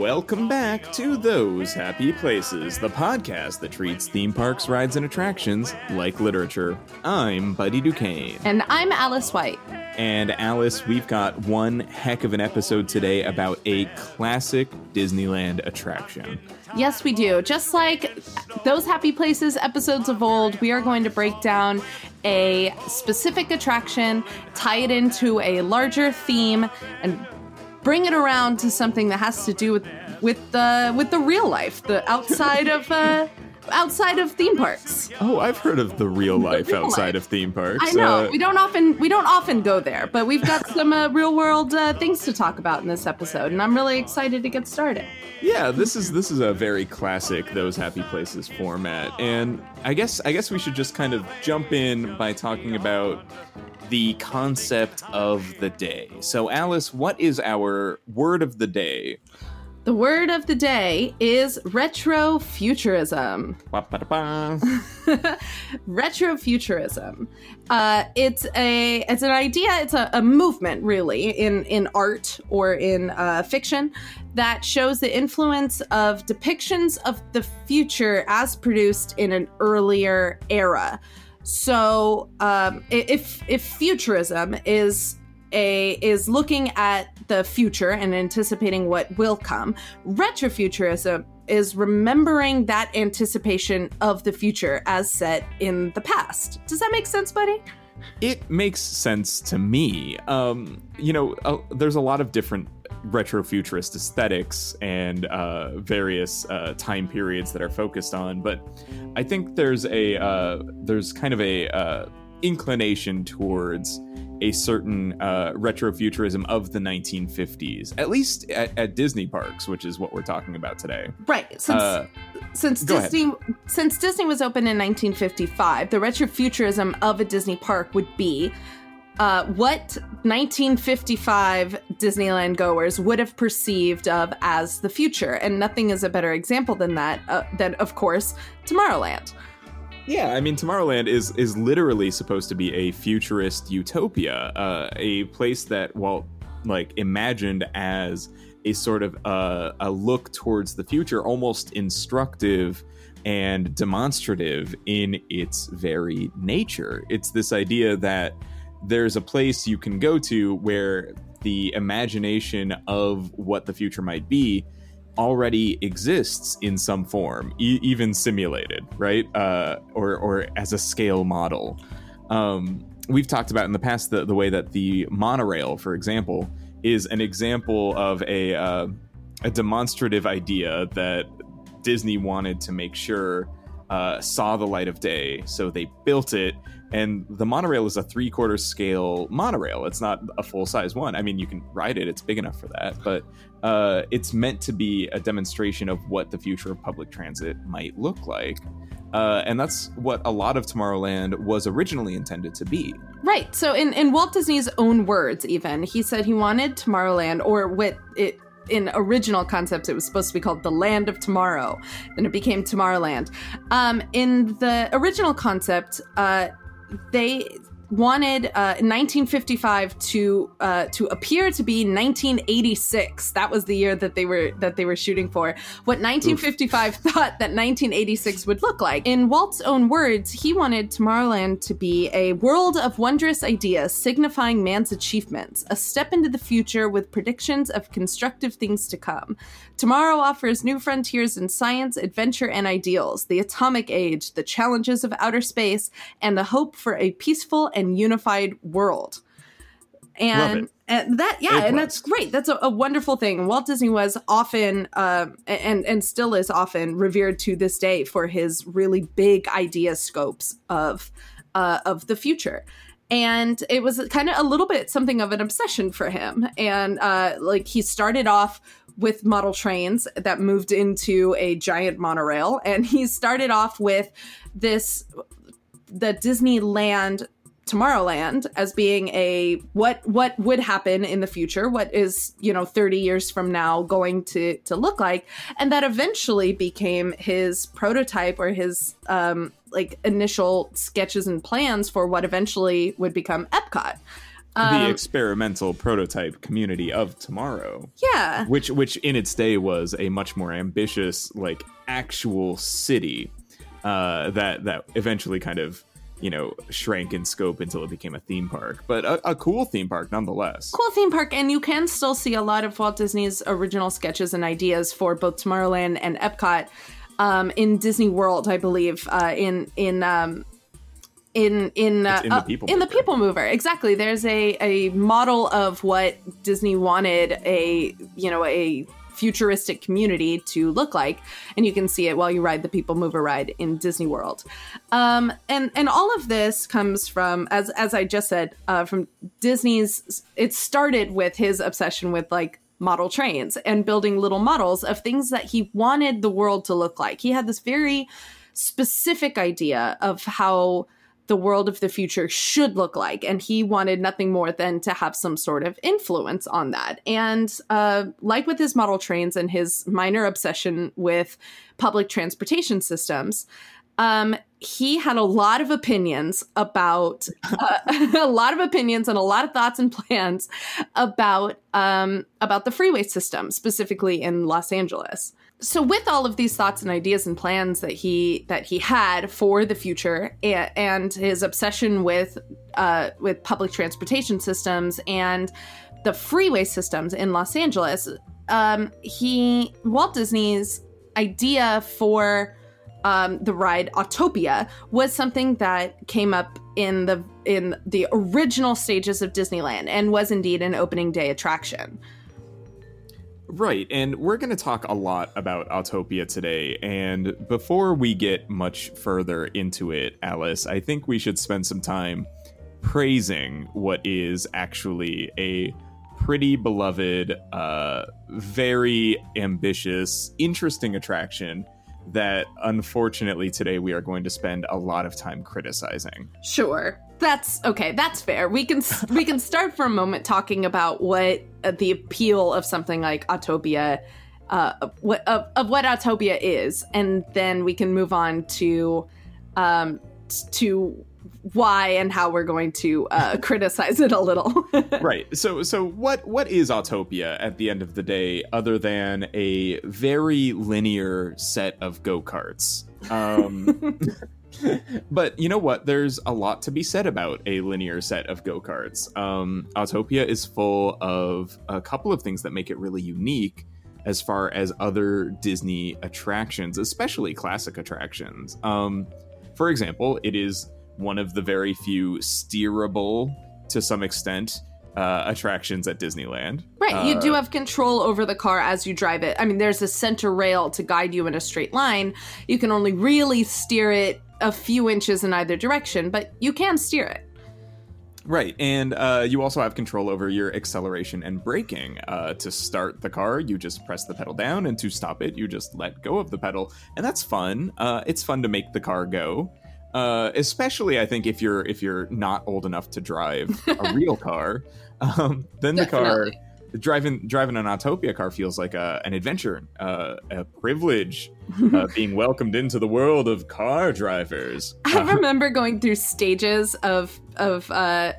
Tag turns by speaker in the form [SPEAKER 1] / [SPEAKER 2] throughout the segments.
[SPEAKER 1] Welcome back to Those Happy Places, the podcast that treats theme parks, rides, and attractions like literature. I'm Buddy Duquesne.
[SPEAKER 2] And I'm Alice White.
[SPEAKER 1] And Alice, we've got one heck of an episode today about a classic Disneyland attraction.
[SPEAKER 2] Yes, we do. Just like those Happy Places episodes of old, we are going to break down a specific attraction, tie it into a larger theme, and bring it around to something that has to do with with the with the real life, the outside of uh, outside of theme parks.
[SPEAKER 1] Oh, I've heard of the real life
[SPEAKER 2] real
[SPEAKER 1] outside
[SPEAKER 2] life.
[SPEAKER 1] of theme parks.
[SPEAKER 2] I know
[SPEAKER 1] Uh,
[SPEAKER 2] we don't often we don't often go there, but we've got some uh, real world uh, things to talk about in this episode, and I'm really excited to get started.
[SPEAKER 1] yeah, this is this is a very classic those happy places format, and I guess I guess we should just kind of jump in by talking about the concept of the day. So, Alice, what is our word of the day?
[SPEAKER 2] The word of the day is retrofuturism. Retrofuturism. Uh, it's a it's an idea. It's a, a movement, really, in in art or in uh, fiction that shows the influence of depictions of the future as produced in an earlier era. So, um, if if futurism is a is looking at the future and anticipating what will come, retrofuturism is remembering that anticipation of the future as set in the past. Does that make sense, buddy?
[SPEAKER 1] It makes sense to me. Um, you know, uh, there's a lot of different retrofuturist aesthetics and uh, various uh, time periods that are focused on, but I think there's a uh, there's kind of a uh, inclination towards a certain uh, retrofuturism of the 1950s, at least at, at Disney parks, which is what we're talking about today.
[SPEAKER 2] Right. Since
[SPEAKER 1] Uh,
[SPEAKER 2] since
[SPEAKER 1] go ahead.
[SPEAKER 2] Disney since Disney was opened in 1955, the retrofuturism of a Disney park would be uh, what 1955 Disneyland goers would have perceived of as the future, and nothing is a better example than that. Uh, than of course Tomorrowland.
[SPEAKER 1] Yeah, I mean, Tomorrowland is is literally supposed to be a futurist utopia, uh, a place that, well, like imagined as a sort of uh, a look towards the future, almost instructive and demonstrative in its very nature. It's this idea that there's a place you can go to where the imagination of what the future might be already exists in some form, e- even simulated, right? Uh, or or as a scale model. Um, we've talked about in the past the, the way that the monorail, for example, is an example of a uh, a demonstrative idea that Disney wanted to make sure uh, saw the light of day, so they built it. And the monorail is a three quarter scale monorail. It's not a full size one. I mean, you can ride it; it's big enough for that. But uh, it's meant to be a demonstration of what the future of public transit might look like. Uh, and that's what a lot of Tomorrowland was originally intended to be.
[SPEAKER 2] Right. So in, in Walt Disney's own words, even he said he wanted Tomorrowland, or with it in original concepts, it was supposed to be called the Land of Tomorrow. Then it became Tomorrowland. Um, in the original concept, uh, they wanted uh, 1955 to uh, to appear to be 1986. That was the year that they were that they were shooting for. What 1955 thought that 1986 would look like. In Walt's own words, he wanted Tomorrowland to be a world of wondrous ideas signifying man's achievements, a step into the future with predictions of constructive things to come. Tomorrow offers new frontiers in science, adventure, and ideals, the atomic age, the challenges of outer space, and the hope for a peaceful and unified world. And, and that, yeah,
[SPEAKER 1] A
[SPEAKER 2] and
[SPEAKER 1] plus.
[SPEAKER 2] that's great. That's a, a wonderful thing. Walt Disney was often, um, and and still is often revered to this day for his really big idea scopes of uh, of the future and it was kind of a little bit something of an obsession for him and uh, like he started off with model trains that moved into a giant monorail. And he started off with this the disneyland tomorrowland as being a what what would happen in the future what is you know 30 years from now going to to look like. And that eventually became his prototype or his um like initial sketches and plans for what eventually would become epcot
[SPEAKER 1] the experimental prototype community of tomorrow
[SPEAKER 2] Yeah.
[SPEAKER 1] which which in its day was a much more ambitious like actual city uh that that eventually kind of you know shrank in scope until it became a theme park but a, a cool theme park nonetheless
[SPEAKER 2] Cool theme park, and you can still see a lot of Walt Disney's original sketches and ideas for both Tomorrowland and Epcot um, in Disney World, I believe. Uh, in in um, in in uh,
[SPEAKER 1] in the
[SPEAKER 2] uh,
[SPEAKER 1] People
[SPEAKER 2] in the
[SPEAKER 1] Mover.
[SPEAKER 2] People Mover, exactly. There's a a model of what Disney wanted a you know a futuristic community to look like and you can see it while you ride the people mover ride in disney world um, and and all of this comes from as as i just said uh, from disney's it started with his obsession with like model trains and building little models of things that he wanted the world to look like he had this very specific idea of how the world of the future should look like. And he wanted nothing more than to have some sort of influence on that. And uh, like with his model trains and his minor obsession with public transportation systems, um, he had a lot of opinions about uh, a lot of opinions and a lot of thoughts and plans about um, about the freeway system, specifically in Los Angeles so with all of these thoughts and ideas and plans that he that he had for the future and, and his obsession with uh, with public transportation systems and the freeway systems in Los Angeles, um, he Walt Disney's idea for um, the ride Autopia was something that came up in the in the original stages of Disneyland and was indeed an opening day attraction.
[SPEAKER 1] Right, and we're going to talk a lot about Autopia today. And before we get much further into it, Alice, I think we should spend some time praising what is actually a pretty beloved, uh, very ambitious, interesting attraction that unfortunately today we are going to spend a lot of time criticizing.
[SPEAKER 2] Sure. That's okay. That's fair. We can we can start for a moment talking about what uh, the appeal of something like Autopia, uh, what of, of what Autopia is, and then we can move on to, um, t- to why and how we're going to uh, criticize it a little.
[SPEAKER 1] right. So so what what is Autopia at the end of the day other than a very linear set of go-karts? Um But you know what? There's a lot to be said about a linear set of go karts. Um, Autopia is full of a couple of things that make it really unique as far as other Disney attractions, especially classic attractions. Um, for example, it is one of the very few steerable, to some extent, uh, attractions at Disneyland.
[SPEAKER 2] Right, you do
[SPEAKER 1] Uh,
[SPEAKER 2] have control over the car as you drive it. I mean, there's a center rail to guide you in a straight line. You can only really steer it a few inches in either direction, but you can steer it.
[SPEAKER 1] Right, and uh, you also have control over your acceleration and braking. Uh, to start the car, you just press the pedal down, and to stop it, you just let go of the pedal, and that's fun. Uh, it's fun to make the car go, uh, especially I think if you're if you're not old enough to drive a real car. Um, then the car driving driving an Autopia car feels like a, an adventure, uh, a privilege, uh, being welcomed into the world of car drivers.
[SPEAKER 2] I remember going through stages of of uh,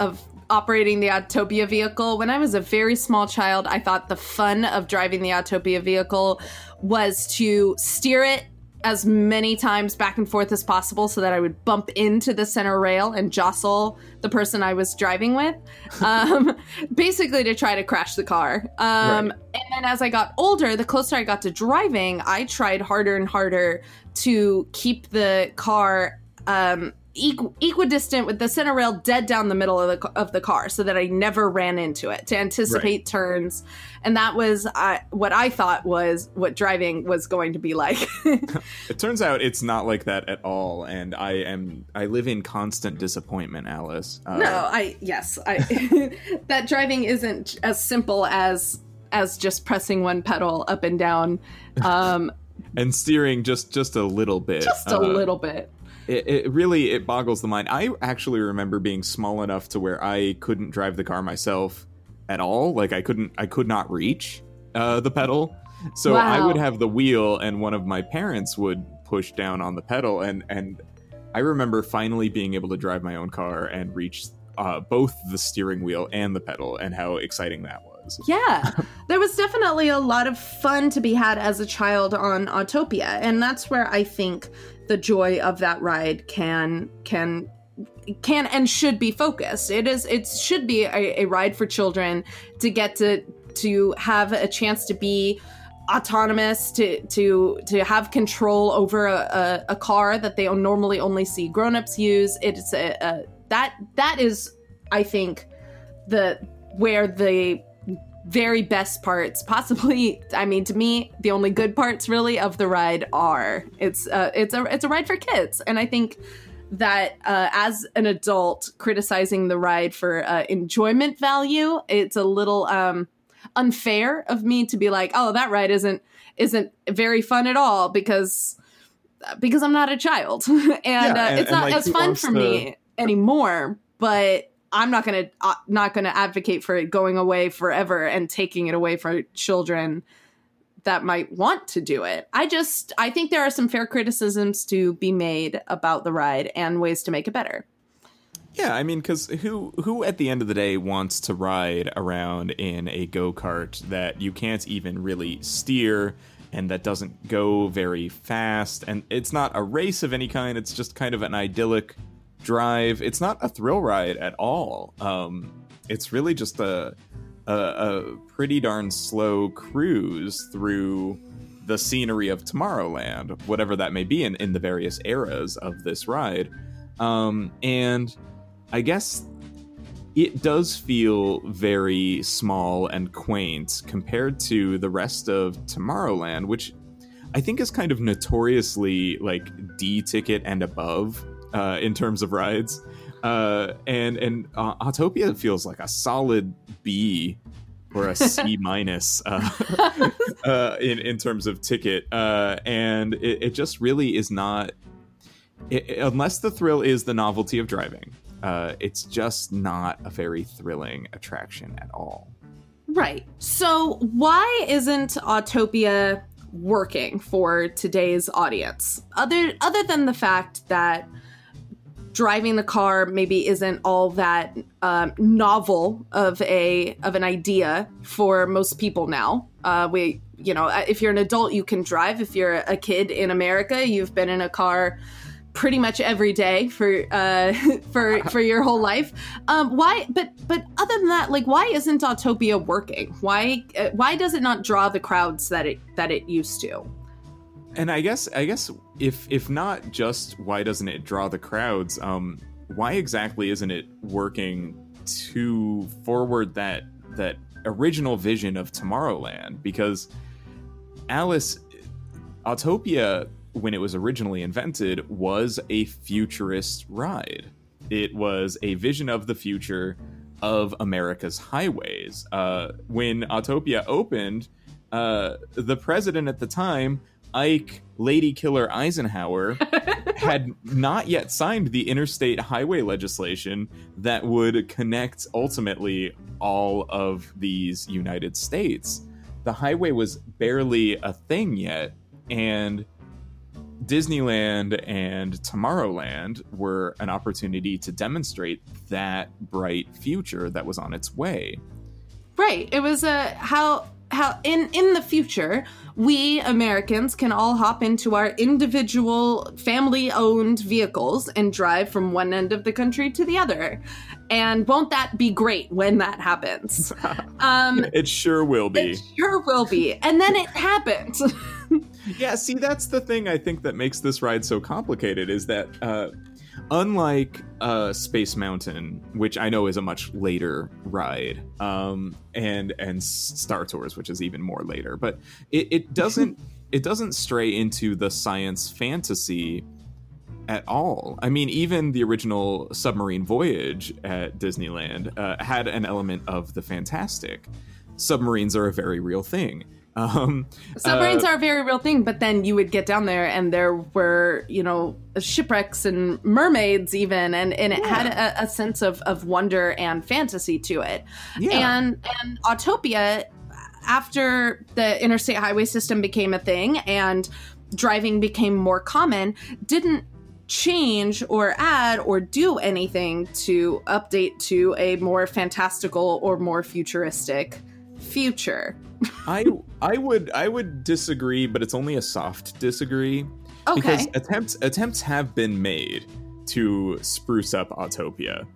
[SPEAKER 2] of operating the Autopia vehicle. When I was a very small child, I thought the fun of driving the Autopia vehicle was to steer it as many times back and forth as possible so that I would bump into the center rail and jostle the person I was driving with. Um, basically, to try to crash the car. Um,
[SPEAKER 1] Right.
[SPEAKER 2] And then as I got older, the closer I got to driving, I tried harder and harder to keep the car um, equ- equidistant with the center rail dead down the middle of the of the car, so that I never ran into it to anticipate turns, and that was uh, what I thought was what driving was going to be like.
[SPEAKER 1] It turns out it's not like that at all, and I am I live in constant disappointment, Alice. Uh,
[SPEAKER 2] no, I yes, I that driving isn't as simple as as just pressing one pedal up and down. Um,
[SPEAKER 1] and steering just just a little bit.
[SPEAKER 2] just a
[SPEAKER 1] Uh,
[SPEAKER 2] little bit.
[SPEAKER 1] It, it really it boggles the mind. I actually remember being small enough to where I couldn't drive the car myself at all. Like I couldn't I could not reach uh, the pedal. So I would have the wheel, and one of my parents would push down on the pedal, and and I remember finally being able to drive my own car and reach uh, both the steering wheel and the pedal, and how exciting that was.
[SPEAKER 2] Yeah, there was definitely a lot of fun to be had as a child on Autopia, and that's where I think the joy of that ride can can can and should be focused. It is it should be a, a ride for children to get to to have a chance to be autonomous to to to have control over a, a, a car that they normally only see grown-ups use. It's a, a, that that is i think the where the very best parts possibly i mean to me the only good parts really of the ride are it's uh, it's a it's a ride for kids and i think that uh, as an adult criticizing the ride for uh, enjoyment value it's a little um unfair of me to be like, oh, that ride isn't isn't very fun at all because because I'm not a child and, yeah, uh, and it's not like, as fun for the... me anymore. But I'm not gonna uh, not gonna advocate for it going away forever and taking it away for children that might want to do it. I just I think there are some fair criticisms to be made about the ride and ways to make it better.
[SPEAKER 1] Yeah, I mean, because who who at the end of the day wants to ride around in a go kart that you can't even really steer and that doesn't go very fast and it's not a race of any kind. It's just kind of an idyllic drive. It's not a thrill ride at all. Um, it's really just a, a a pretty darn slow cruise through the scenery of Tomorrowland, whatever that may be in, in the various eras of this ride. Um, and I guess it does feel very small and quaint compared to the rest of Tomorrowland, which I think is kind of notoriously like D ticket and above uh, in terms of rides. Uh, and and uh, Autopia feels like a solid B or a C minus uh, uh, in in terms of ticket, uh, and it, it, just really is not. It, unless the thrill is the novelty of driving, uh, it's just not a very thrilling attraction at all.
[SPEAKER 2] Right. So, why isn't Autopia working for today's audience? Other other than the fact that driving the car maybe isn't all that um, novel of a of an idea for most people now. Uh, we, you know, if you're an adult, you can drive. If you're a kid in America, you've been in a car pretty much every day for uh for for your whole life um why but but other than that like why isn't autopia working why uh, why does it not draw the crowds that it that it used to
[SPEAKER 1] and i guess i guess if if not just why doesn't it draw the crowds um why exactly isn't it working to forward that that original vision of tomorrowland because alice autopia when it was originally invented, was a futurist ride. It was a vision of the future of America's highways. Uh, when Autopia opened, uh, the president at the time, Ike Lady Killer Eisenhower, had not yet signed the interstate highway legislation that would connect ultimately all of these United States. The highway was barely a thing yet, and Disneyland and Tomorrowland were an opportunity to demonstrate that bright future that was on its way.
[SPEAKER 2] Right. It was a how how in in the future we Americans can all hop into our individual family owned vehicles and drive from one end of the country to the other. And won't that be great when that happens?
[SPEAKER 1] Um, it sure will be.
[SPEAKER 2] It sure will be. And then it happened.
[SPEAKER 1] yeah, see, that's the thing I think that makes this ride so complicated is that uh, unlike uh, Space Mountain, which I know is a much later ride, um, and and Star Tours, which is even more later, but it, it doesn't it doesn't stray into the science fantasy at all. I mean, even the original Submarine Voyage at Disneyland uh, had an element of the fantastic. Submarines are a very real thing. Um,
[SPEAKER 2] Submarines uh, are a very real thing, but then you would get down there and there were, you know, shipwrecks and mermaids even, and, and it yeah. had a, a, sense of, of wonder and fantasy to it. Yeah. And and Autopia, after the interstate highway system became a thing and driving became more common, didn't change or add or do anything to update to a more fantastical or more futuristic future.
[SPEAKER 1] I I would I would disagree, but it's only a soft disagree.
[SPEAKER 2] Okay.
[SPEAKER 1] Because attempts attempts have been made to spruce up Autopia.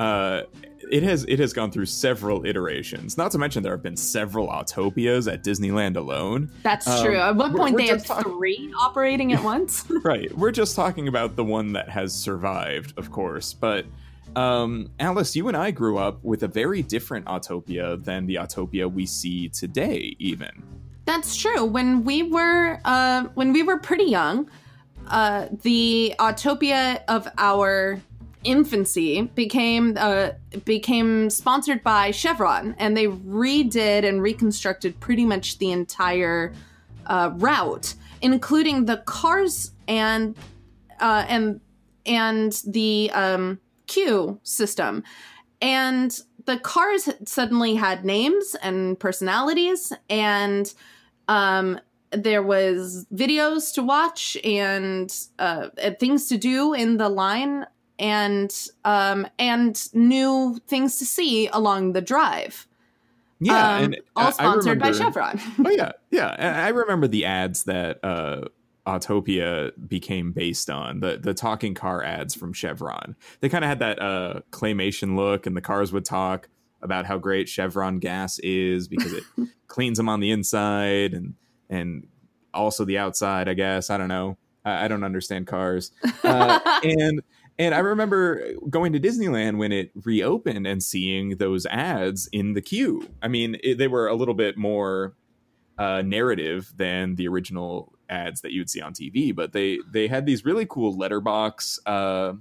[SPEAKER 1] Uh, it has it has gone through several iterations. Not to mention there have been several Autopias at Disneyland alone.
[SPEAKER 2] That's
[SPEAKER 1] Um,
[SPEAKER 2] true. At one
[SPEAKER 1] we're-
[SPEAKER 2] point,
[SPEAKER 1] we're
[SPEAKER 2] they had
[SPEAKER 1] talking-
[SPEAKER 2] three operating at once.
[SPEAKER 1] right. We're just talking about the one that has survived, of course. But um, Alice, you and I grew up with a very different Autopia than the Autopia we see today, even.
[SPEAKER 2] That's true. When we were uh, when we were pretty young, uh, the Autopia of our infancy became uh, became sponsored by Chevron, and they redid and reconstructed pretty much the entire uh, route, including the cars and uh, and and the um, queue system, and the cars suddenly had names and personalities and um there was videos to watch and uh and things to do in the line and um and new things to see along the drive
[SPEAKER 1] Yeah,
[SPEAKER 2] Um,
[SPEAKER 1] and
[SPEAKER 2] all sponsored by chevron
[SPEAKER 1] oh yeah, yeah. I remember the ads that uh, Autopia became based on the the talking car ads from Chevron. They kind of had that uh, claymation look, and the cars would talk about how great Chevron gas is because it cleans them on the inside and and also the outside. I guess I don't know. I, I don't understand cars, uh, and and I remember going to Disneyland when it reopened and seeing those ads in the queue. I mean, it, they were a little bit more uh, narrative than the original ads that you would see on TV, but they they had these really cool letterbox uh,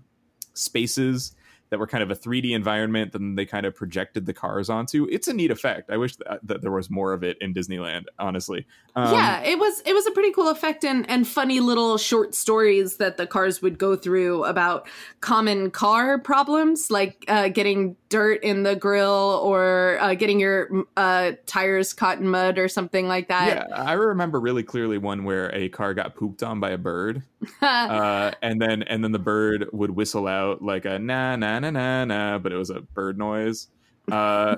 [SPEAKER 1] spaces that were kind of a 3D environment. Then they kind of projected the cars onto. It's a neat effect. I wish that, that there was more of it in Disneyland. Honestly, um,
[SPEAKER 2] yeah it was it was a pretty cool effect and and funny little short stories that the cars would go through about common car problems like uh, getting dirt in the grill or uh, getting your uh, tires caught in mud or something like that
[SPEAKER 1] Yeah, I remember really clearly one where a car got pooped on by a bird, uh, and then and then the bird would whistle out like a na na na na na, but it was a bird noise. Uh,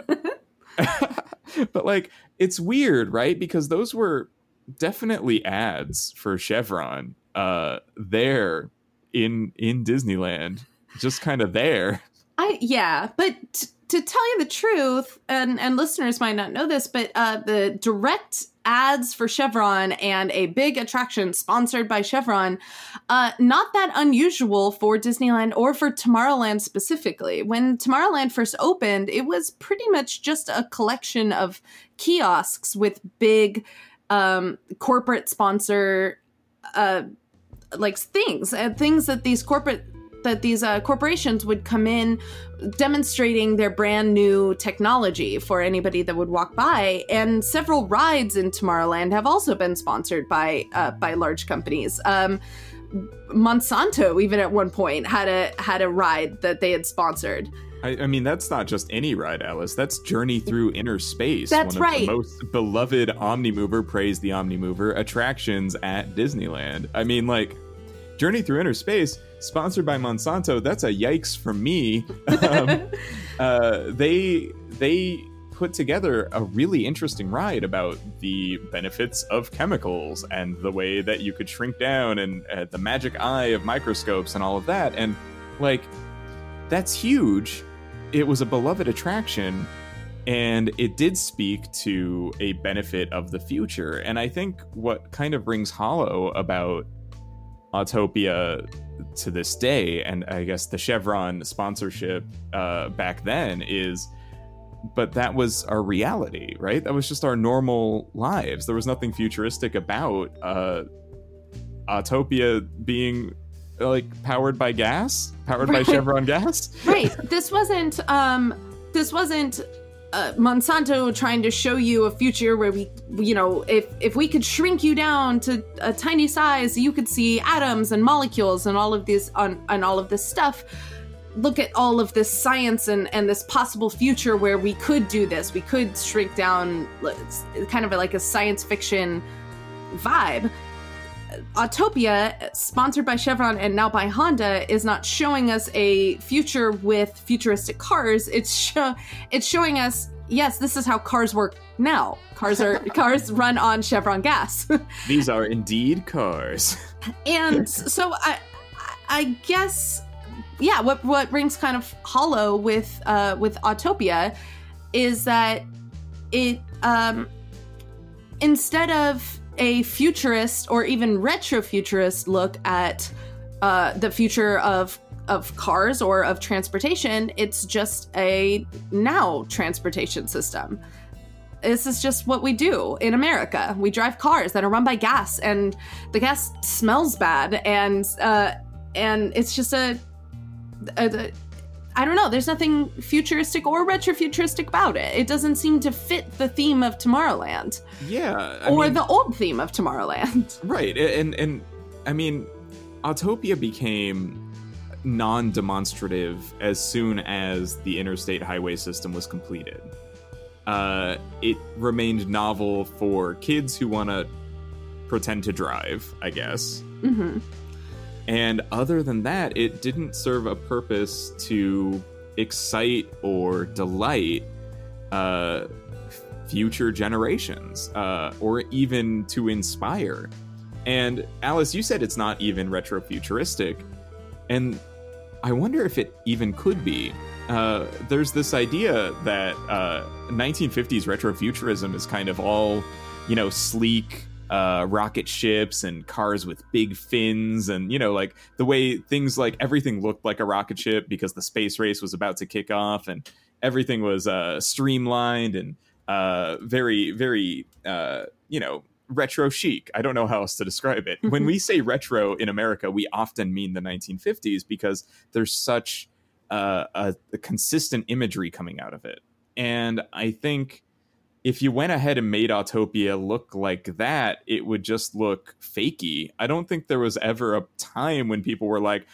[SPEAKER 1] but like it's weird, right? Because those were definitely ads for Chevron uh, there in in Disneyland, just kind of there.
[SPEAKER 2] I yeah, but t- to tell you the truth, and and listeners might not know this, but uh, the direct ads for Chevron and a big attraction sponsored by Chevron, uh, not that unusual for Disneyland or for Tomorrowland specifically. When Tomorrowland first opened, it was pretty much just a collection of kiosks with big um, corporate sponsor uh, like things and things that these corporate that these uh, corporations would come in demonstrating their brand new technology for anybody that would walk by and several rides in tomorrowland have also been sponsored by uh, by large companies um, monsanto even at one point had a had a ride that they had sponsored
[SPEAKER 1] I, I mean, that's not just any ride, Alice. That's Journey Through Inner Space.
[SPEAKER 2] That's
[SPEAKER 1] one of
[SPEAKER 2] right.
[SPEAKER 1] The most beloved Omnimover, praise the Omnimover attractions at Disneyland. I mean, like, Journey Through Inner Space, sponsored by Monsanto. That's a yikes for me. Um, uh, they they put together a really interesting ride about the benefits of chemicals and the way that you could shrink down and uh, the magic eye of microscopes and all of that. And like, that's huge. It was a beloved attraction and it did speak to a benefit of the future. And I think what kind of rings hollow about Autopia to this day, and I guess the Chevron sponsorship uh, back then is, but that was our reality, right? That was just our normal lives. There was nothing futuristic about uh, Autopia being like powered by gas, powered by Chevron gas.
[SPEAKER 2] right this wasn't um this wasn't uh, monsanto trying to show you a future where we you know if if we could shrink you down to a tiny size you could see atoms and molecules and all of these on and all of this stuff. Look at all of this science and and this possible future where we could do this. We could shrink down kind of like a science fiction vibe Autopia, sponsored by Chevron and now by Honda, is not showing us a future with futuristic cars. It's sho- it's showing us yes, this is how cars work now. Cars are cars run on Chevron gas.
[SPEAKER 1] These are indeed cars.
[SPEAKER 2] and so I I guess yeah, what what rings kind of hollow with uh with Autopia is that it um instead of a futurist or even retrofuturist look at uh, the future of of cars or of transportation, it's just a now transportation system. This is just what we do in America. We drive cars that are run by gas, and the gas smells bad, and uh, and it's just a, a, a I don't know. There's nothing futuristic or retrofuturistic about it. It doesn't seem to fit the theme of Tomorrowland.
[SPEAKER 1] Yeah,
[SPEAKER 2] I or mean, the old theme of Tomorrowland.
[SPEAKER 1] Right, and and I mean, Autopia became non-demonstrative as soon as the interstate highway system was completed. Uh, it remained novel for kids who want to pretend to drive, I guess.
[SPEAKER 2] Mm-hmm.
[SPEAKER 1] And other than that, it didn't serve a purpose to excite or delight uh, future generations uh, or even to inspire. And Alice, you said it's not even retrofuturistic. And I wonder if it even could be. Uh, there's this idea that uh, 1950s retrofuturism is kind of all, you know, sleek, uh, rocket ships and cars with big fins and you know like the way things like everything looked like a rocket ship because the space race was about to kick off and everything was uh, streamlined and uh, very very uh, you know retro chic. I don't know how else to describe it. when we say retro in America, we often mean the 1950s because there's such uh, a, a consistent imagery coming out of it. And I think if you went ahead and made Autopia look like that, it would just look fakey. I don't think there was ever a time when people were like,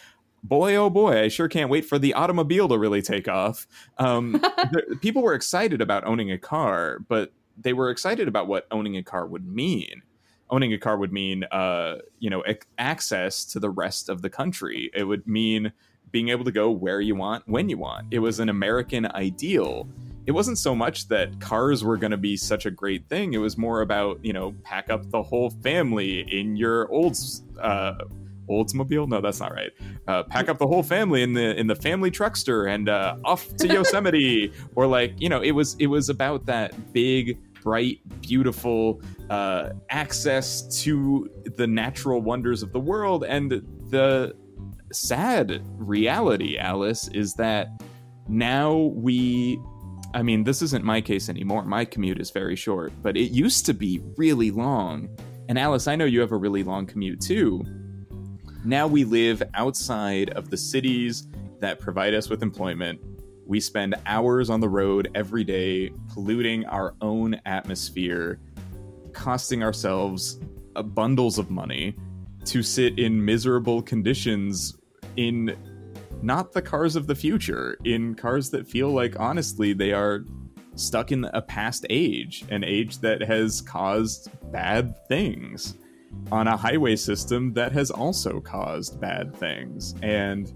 [SPEAKER 1] boy, oh boy, I sure can't wait for the automobile to really take off. Um, people were excited about owning a car, but they were excited about what owning a car would mean. Owning a car would mean, uh, you know, access to the rest of the country. It would mean being able to go where you want, when you want. It was an American ideal it wasn't so much that cars were going to be such a great thing. It was more about, you know, pack up the whole family in your Olds uh, Oldsmobile. No, that's not right. Uh, pack up the whole family in the in the family truckster and uh, off to Yosemite. or like, you know, it was it was about that big, bright, beautiful uh, access to the natural wonders of the world. And the sad reality, Alice, is that now we I mean, this isn't my case anymore. My commute is very short, but it used to be really long. And Alice, I know you have a really long commute too. Now we live outside of the cities that provide us with employment. We spend hours on the road every day, polluting our own atmosphere, costing ourselves uh, bundles of money to sit in miserable conditions in not the cars of the future, in cars that feel like, honestly, they are stuck in a past age, an age that has caused bad things on a highway system that has also caused bad things. And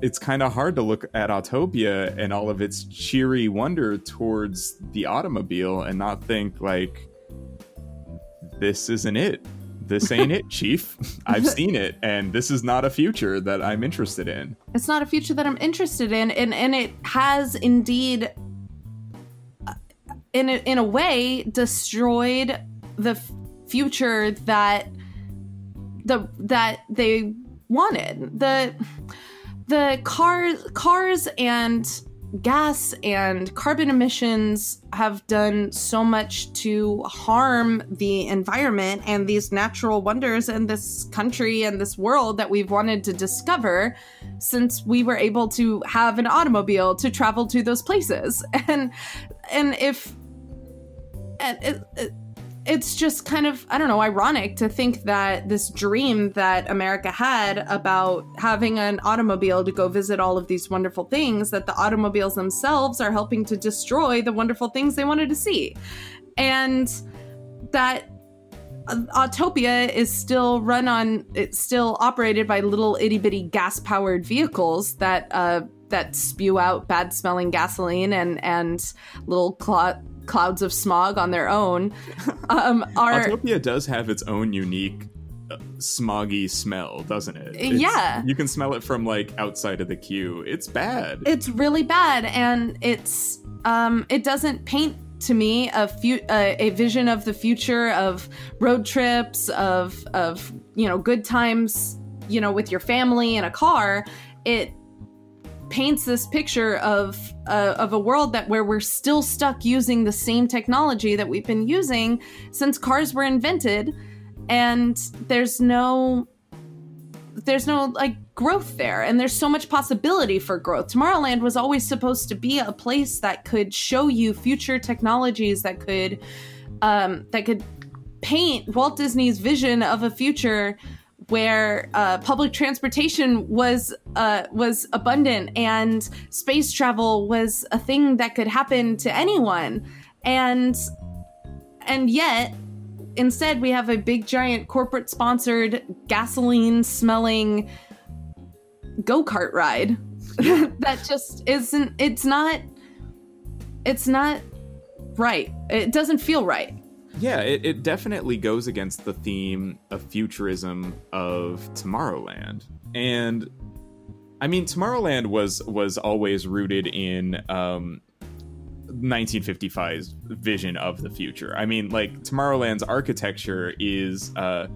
[SPEAKER 1] it's kind of hard to look at Autopia and all of its cheery wonder towards the automobile and not think, like, this isn't it this ain't it, Chief. I've seen it, and this is not a future that I'm interested in.
[SPEAKER 2] It's not a future that I'm interested in, and and it has indeed, uh, in a, in a way, destroyed the f- future that the that they wanted. the The cars cars and gas and carbon emissions have done so much to harm the environment and these natural wonders in this country and this world that we've wanted to discover since we were able to have an automobile to travel to those places. And and if and it, it, it's just kind of i don't know ironic to think that this dream that america had about having an automobile to go visit all of these wonderful things that the automobiles themselves are helping to destroy the wonderful things they wanted to see and that Autopia is still run on. It's still operated by little itty bitty gas powered vehicles that uh, that spew out bad smelling gasoline and and little cl- clouds of smog on their own.
[SPEAKER 1] Um, are, Autopia does have its own unique uh, smoggy smell, doesn't it? It's,
[SPEAKER 2] yeah.
[SPEAKER 1] You can smell it from like outside of the queue. It's bad.
[SPEAKER 2] It's really bad and it's um it doesn't paint to me a fu- uh, a vision of the future of road trips of of you know good times you know with your family in a car it paints this picture of uh, of a world that where we're still stuck using the same technology that we've been using since cars were invented and there's no there's no like growth there and there's so much possibility for growth. Tomorrowland was always supposed to be a place that could show you future technologies that could um, that could paint walt disney's vision of a future where uh, public transportation was uh, was abundant and space travel was a thing that could happen to anyone. And and yet instead we have a big giant corporate sponsored gasoline smelling go-kart ride that just isn't it's not it's not right. It doesn't feel right
[SPEAKER 1] yeah, it, it definitely goes against the theme of futurism of Tomorrowland. And I mean, Tomorrowland was was always rooted in um, 1955's vision of the future. I mean, like Tomorrowland's architecture is uh,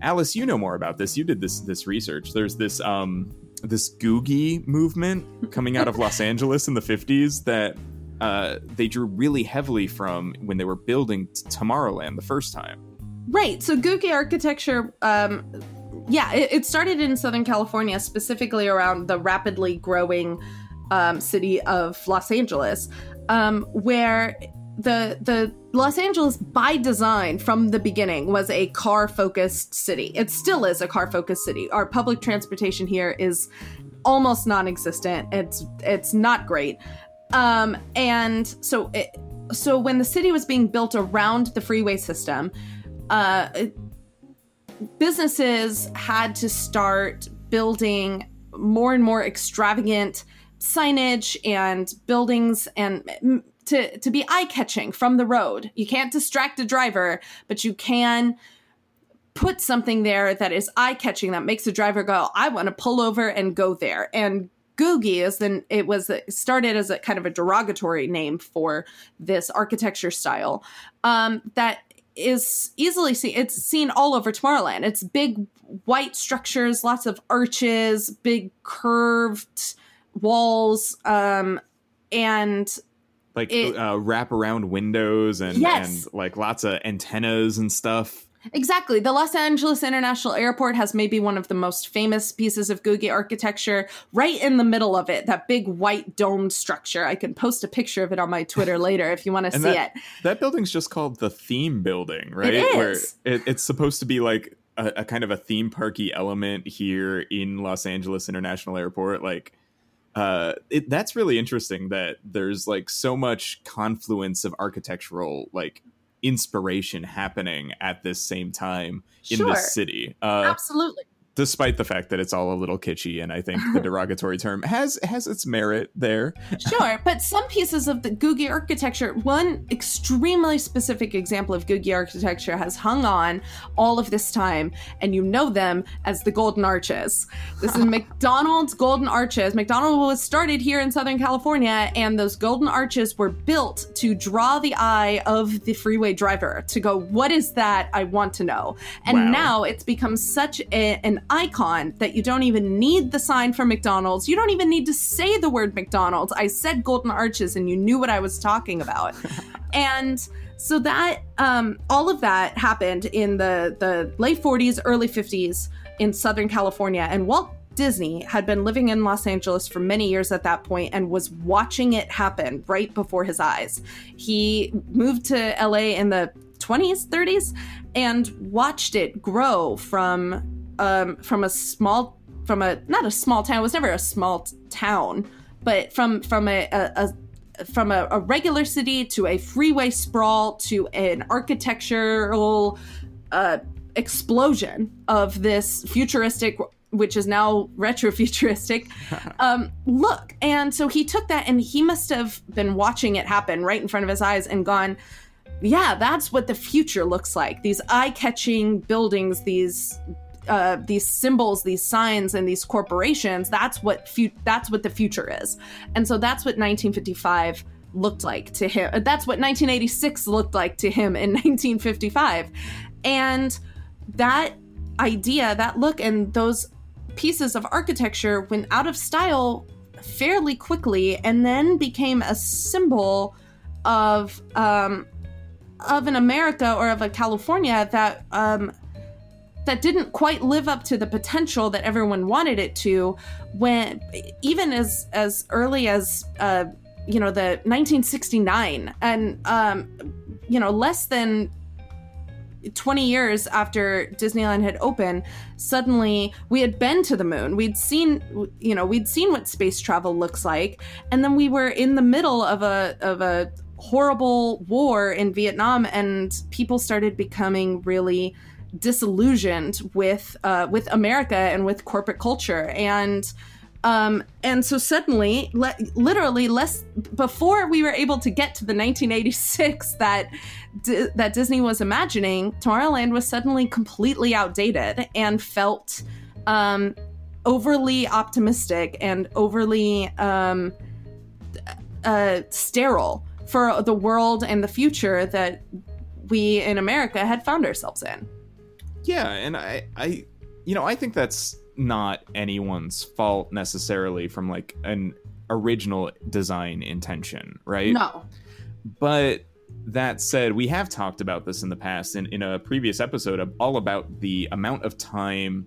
[SPEAKER 1] Alice. You know more about this. You did this this research. There's this um, this Googie movement coming out of Los Angeles in the 50s that uh, they drew really heavily from when they were building Tomorrowland the first time.
[SPEAKER 2] Right. So Googie architecture, um, yeah, it, it, started in Southern California, specifically around the rapidly growing um, city of Los Angeles, um, where the the Los Angeles by design from the beginning was a car focused city. It still is a car focused city. Our public transportation here is almost non-existent. It's it's not great. Um, and so, it, so when the city was being built around the freeway system, uh, businesses had to start building more and more extravagant signage and buildings and to, to be eye catching from the road. You can't distract a driver, but you can put something there that is eye catching that makes the driver go, I want to pull over and go there. And Googie is then it was started as a kind of a derogatory name for this architecture style um, that is easily seen. It's seen all over Tomorrowland. It's big white structures, lots of arches, big curved walls, um, and
[SPEAKER 1] like it, uh, wrap around windows and, yes. and like lots of antennas and stuff.
[SPEAKER 2] Exactly. The Los Angeles International Airport has maybe one of the most famous pieces of Googie architecture right in the middle of it, that big white domed structure. I can post a picture of it on my Twitter later if you want to see
[SPEAKER 1] that,
[SPEAKER 2] it.
[SPEAKER 1] That building's just called the theme building, right?
[SPEAKER 2] It is.
[SPEAKER 1] Where it, it's supposed to be like a, a, kind of a theme parky element here in Los Angeles International Airport. Like, uh, it, that's really interesting that there's like so much confluence of architectural like inspiration happening at this same time in sure. this city.
[SPEAKER 2] Uh, Absolutely
[SPEAKER 1] despite the fact that it's all a little kitschy and i think the derogatory term has has its merit there.
[SPEAKER 2] Sure but some pieces of the googie architecture one extremely specific example of googie architecture has hung on all of this time and you know them as the golden arches. This is mcdonald's golden arches. Mcdonald's was started here in southern california and those golden arches were built to draw the eye of the freeway driver to go what is that? I want to know. And wow. now it's become such a, an icon that you don't even need the sign for McDonald's. You don't even need to say the word McDonald's. I said Golden Arches and you knew what I was talking about. and so that um, all of that happened in the the late 40s, early 50s in Southern California, and Walt Disney had been living in Los Angeles for many years at that point and was watching it happen right before his eyes. He moved to LA in the 20s, 30s, and watched it grow from um, from a small from a not a small town. It was never a small t- town, but from from a, a, a from a, a, regular city to a freeway sprawl to an architectural uh, explosion of this futuristic which is now retrofuturistic um, look and so he took that and he must have been watching it happen right in front of his eyes and gone yeah that's what the future looks like these eye-catching buildings these uh, these symbols, these signs, and these corporations. That's what fu- that's what the future is, and so that's what 1955 looked like to him. That's what 1986 looked like to him in 1955, and that idea, that look, and those pieces of architecture went out of style fairly quickly, and then became a symbol of um, of an America or of a California that um, that didn't quite live up to the potential that everyone wanted it to when even as as early as uh, you know the 1969 and um, you know less than 20 years after Disneyland had opened, suddenly we had been to the moon. We'd seen, you know, we'd seen what space travel looks like, and then we were in the middle of a of a horrible war in Vietnam, and people started becoming really disillusioned with uh, with America and with corporate culture and um, and so suddenly le- literally less before we were able to get to the 1986 that D- that Disney was imagining Tomorrowland was suddenly completely outdated and felt um, overly optimistic and overly um, uh, sterile for the world and the future that we in America had found ourselves in.
[SPEAKER 1] Yeah, and I, I, you know, I think that's not anyone's fault necessarily from like an original design intention, right?
[SPEAKER 2] No.
[SPEAKER 1] But that said, we have talked about this in the past in, in a previous episode of all about the amount of time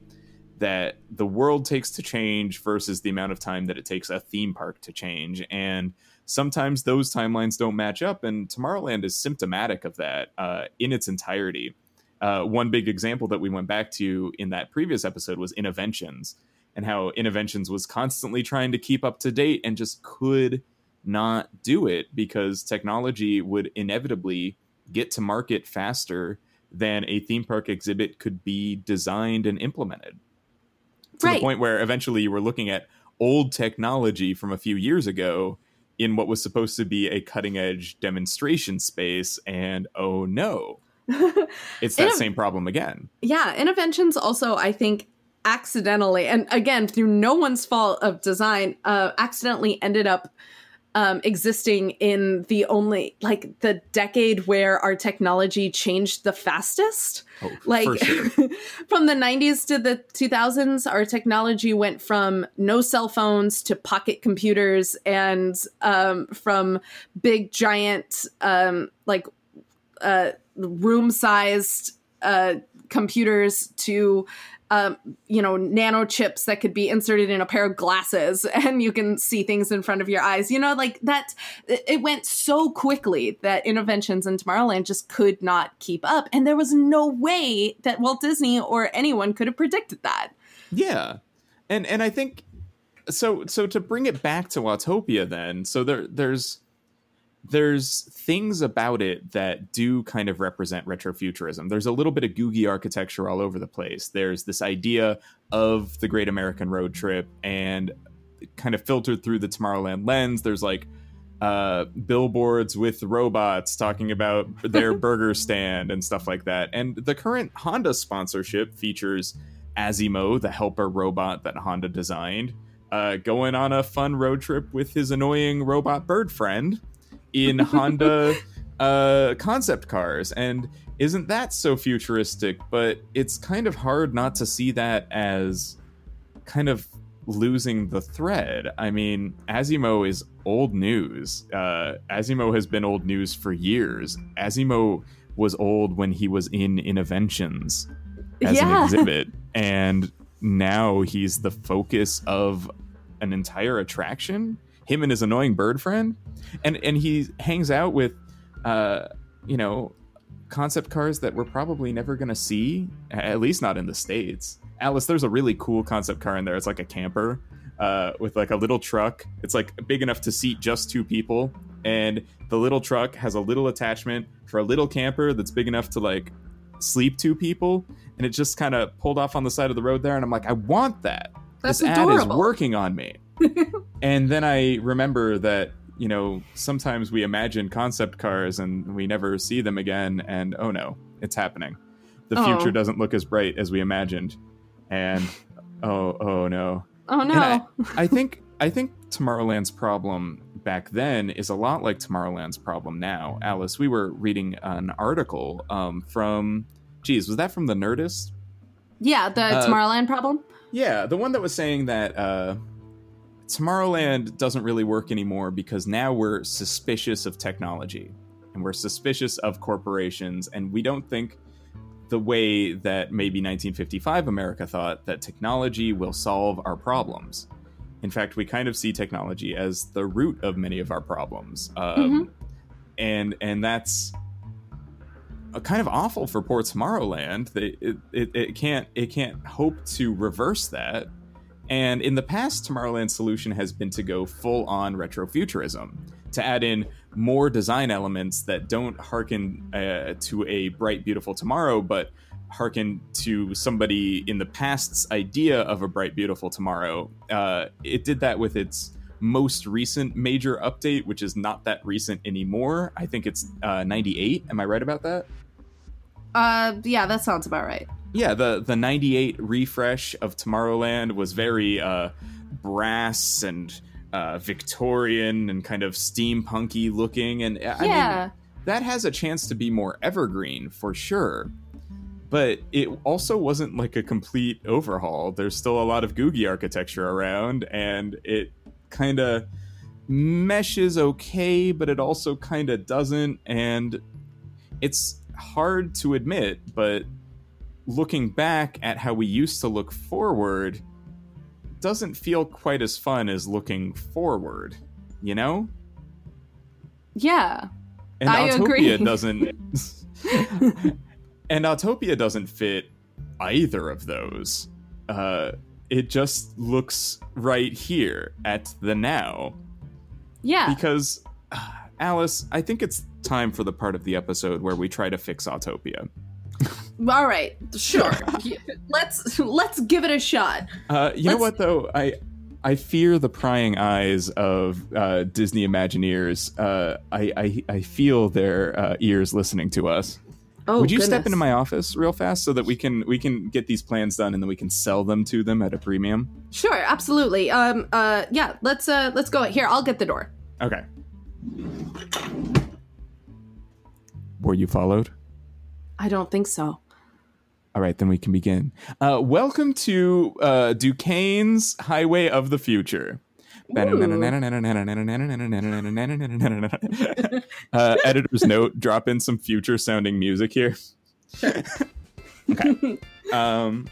[SPEAKER 1] that the world takes to change versus the amount of time that it takes a theme park to change. And sometimes those timelines don't match up, and Tomorrowland is symptomatic of that uh, in its entirety uh, one big example that we went back to in that previous episode was Innoventions and how Innoventions was constantly trying to keep up to date and just could not do it because technology would inevitably get to market faster than a theme park exhibit could be designed and implemented. To right. the point where eventually you were looking at old technology from a few years ago in what was supposed to be a cutting edge demonstration space, and oh no, it's that same problem again.
[SPEAKER 2] Yeah, Innoventions also, I think, accidentally, and again, through no one's fault of design, uh, accidentally ended up um, existing in the only like the decade where our technology changed the fastest.
[SPEAKER 1] Oh,
[SPEAKER 2] like
[SPEAKER 1] sure.
[SPEAKER 2] from the 90s to the 2000s, our technology went from no cell phones to pocket computers, and um, from big giant um, like uh, room sized uh, computers to um, you know nano chips that could be inserted in a pair of glasses and you can see things in front of your eyes. You know like that it went so quickly that Innoventions in tomorrowland just could not keep up and there was no way that walt disney or anyone could have predicted that.
[SPEAKER 1] Yeah. And and i think so so to bring it back to Autopia then so there there's there's things about it that do kind of represent retrofuturism. There's a little bit of googie architecture all over the place. There's this idea of the Great American Road Trip, and kind of filtered through the Tomorrowland lens. There's like uh, billboards with robots talking about their burger stand and stuff like that. And the current Honda sponsorship features ASIMO, the helper robot that Honda designed, uh, going on a fun road trip with his annoying robot bird friend in Honda uh, concept cars. And isn't that so futuristic? But it's kind of hard not to see that as kind of losing the thread. I mean, ASIMO is old news. Uh, ASIMO has been old news for years. ASIMO was old when he was in Innoventions as yeah. an exhibit, and now he's the focus of an entire attraction him and his annoying bird friend, and and he hangs out with, uh, you know, concept cars that we're probably never gonna see, at least not in the states. Alice, there's a really cool concept car in there. It's like a camper uh, with like a little truck. It's like big enough to seat just two people, and the little truck has a little attachment for a little camper that's big enough to like sleep two people, and it just kind of pulled off on the side of the road there, and I'm like, I want that.
[SPEAKER 2] That's
[SPEAKER 1] this ad is working on me. and then I remember that you know sometimes we imagine concept cars and we never see them again, and oh no, it's happening. The
[SPEAKER 2] Oh.
[SPEAKER 1] future doesn't look as bright as we imagined, and oh oh no.
[SPEAKER 2] Oh no.
[SPEAKER 1] I, I think I think Tomorrowland's problem back then is a lot like Tomorrowland's problem now. Alice, we were reading an article um, from, geez, was that from the Nerdist?
[SPEAKER 2] yeah, the
[SPEAKER 1] uh,
[SPEAKER 2] Tomorrowland problem.
[SPEAKER 1] Yeah, the one that was saying that uh, Tomorrowland doesn't really work anymore because now we're suspicious of technology and we're suspicious of corporations, and we don't think the way that maybe 1955 America thought that technology will solve our problems. In fact, we kind of see technology as the root of many of our problems, um, and and that's kind of awful for Port Tomorrowland. They, it, it, it can't it can't hope to reverse that. And in the past, Tomorrowland's solution has been to go full on retrofuturism, to add in more design elements that don't hearken uh, to a bright, beautiful tomorrow, but hearken to somebody in the past's idea of a bright, beautiful tomorrow. Uh, it did that with its most recent major update, which is not that recent anymore. I think it's uh, 98. Am I right about that?
[SPEAKER 2] Uh, yeah, that sounds about right.
[SPEAKER 1] Yeah, the the 98 refresh of Tomorrowland was very uh brass and uh Victorian and kind of steampunky looking and I
[SPEAKER 2] yeah.
[SPEAKER 1] mean that has a chance to be more evergreen for sure. But it also wasn't like a complete overhaul. There's still a lot of Googie architecture around and it kind of meshes okay, but it also kind of doesn't and it's hard to admit, but looking back at how we used to look forward doesn't feel quite as fun as looking forward, you know?
[SPEAKER 2] yeah.
[SPEAKER 1] And
[SPEAKER 2] I
[SPEAKER 1] Autopia
[SPEAKER 2] agree.
[SPEAKER 1] doesn't And Autopia doesn't fit either of those. Uh it just looks right here at the now
[SPEAKER 2] Yeah.
[SPEAKER 1] because uh, Alice, I think it's time for the part of the episode where we try to fix Autopia.
[SPEAKER 2] All right. Sure. let's let's give it a shot.
[SPEAKER 1] Uh, you know
[SPEAKER 2] Let's-
[SPEAKER 1] what though? I I fear the prying eyes of uh, Disney Imagineers. Uh, I, I I feel their uh, ears listening to us.
[SPEAKER 2] Oh,
[SPEAKER 1] Would you step into my office real fast so that we can we can get these plans done and then we can sell them to them at a premium?
[SPEAKER 2] Sure, absolutely. Um uh yeah, let's uh let's go. Here, I'll get the door.
[SPEAKER 1] Okay. Were you followed?
[SPEAKER 2] I don't think so.
[SPEAKER 1] All right, then we can begin. Uh, welcome to uh, Duquesne's Highway of the Future. uh, editor's note: drop in some future-sounding music here. okay. Um,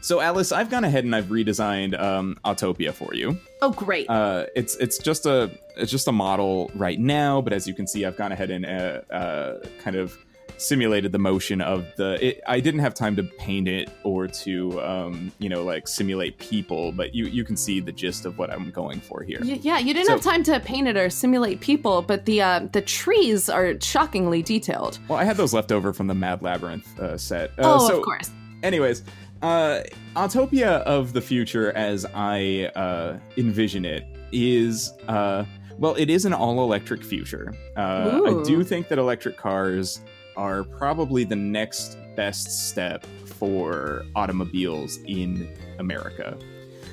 [SPEAKER 1] so, Alice, I've gone ahead and I've redesigned um, Autopia for you.
[SPEAKER 2] Oh, great.
[SPEAKER 1] Uh, it's it's just a it's just a model right now, but as you can see, I've gone ahead and uh, uh, kind of simulated the motion of the. It, I didn't have time to paint it or to um, you know like simulate people, but you you can see the gist of what I'm going for here.
[SPEAKER 2] Y- yeah, you didn't
[SPEAKER 1] So-
[SPEAKER 2] have time to paint it or simulate people, but the uh, the trees are shockingly detailed.
[SPEAKER 1] Well, I had those left over from the Mad Labyrinth uh, set. Uh,
[SPEAKER 2] oh,
[SPEAKER 1] so,
[SPEAKER 2] of course.
[SPEAKER 1] anyways uh autopia of the future as i uh envision it is uh well it is an all electric future uh i do think that electric cars are probably the next best step for automobiles in america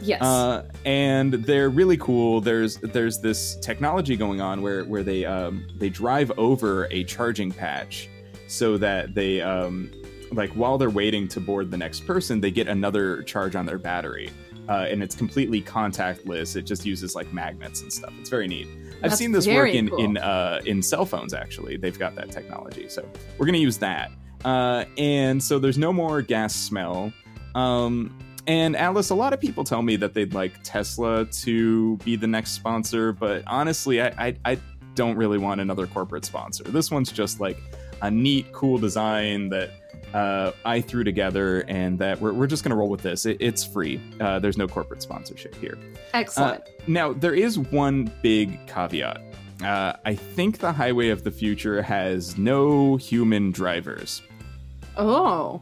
[SPEAKER 2] Yes.
[SPEAKER 1] uh, and they're really cool. There's there's this technology going on where where they um, they drive over a charging patch, so that they um, like while they're waiting to board the next person, they get another charge on their battery, uh, and it's completely contactless. It just uses like magnets and stuff. It's very neat. I've seen this work in
[SPEAKER 2] cool.
[SPEAKER 1] in uh, in cell phones. Actually, they've got that technology, so we're gonna use that. Uh, and so there's no more gas smell. Um, and Alice, a lot of people tell me that they'd like Tesla to be the next sponsor, but honestly, I, I, I don't really want another corporate sponsor. This one's just like a neat, cool design that uh, I threw together, and that we're, we're just going to roll with this. It, it's free. Uh, there's no corporate sponsorship here.
[SPEAKER 2] Excellent.
[SPEAKER 1] Now, there is one big caveat. Uh, I think the Highway of the Future has no human drivers.
[SPEAKER 2] Oh,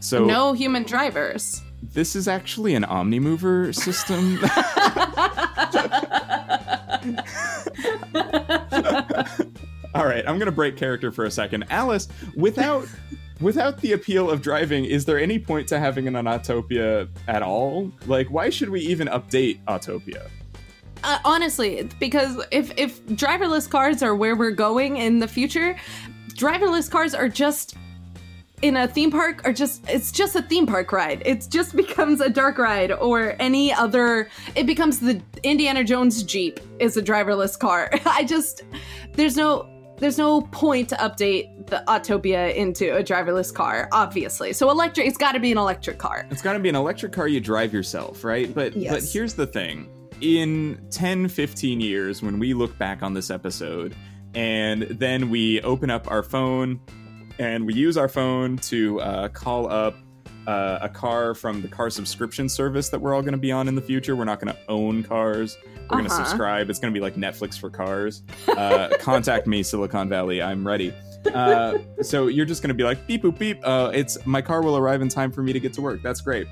[SPEAKER 1] So
[SPEAKER 2] no human drivers.
[SPEAKER 1] this is actually an omnimover system. All right, I'm gonna break character for a second. Alice, without without the appeal of driving, is there any point to having an Autopia at all? Like, why should we even update Autopia?
[SPEAKER 2] Uh, honestly, because if if driverless cars are where we're going in the future, driverless cars are just in a theme park or just it's just a theme park ride. It just becomes a dark ride or any other it becomes the Indiana Jones Jeep is a driverless car. I just there's no there's no point to update the Autopia into a driverless car, obviously. So electric it's got to be an electric car.
[SPEAKER 1] It's got to be an electric car you drive yourself, right? But but here's the thing. In 10, 15 years when we look back on this episode and then we open up our phone and we use our phone to uh, call up uh, a car from the car subscription service that we're all going to be on in the future. We're not going to own cars. We're going to
[SPEAKER 2] Uh-huh.
[SPEAKER 1] subscribe. It's going to be like Netflix for cars. Uh, contact me, Silicon Valley. I'm ready. Uh, so you're just going to be like beep boop beep. Uh, it's my car will arrive in time for me to get to work. That's great.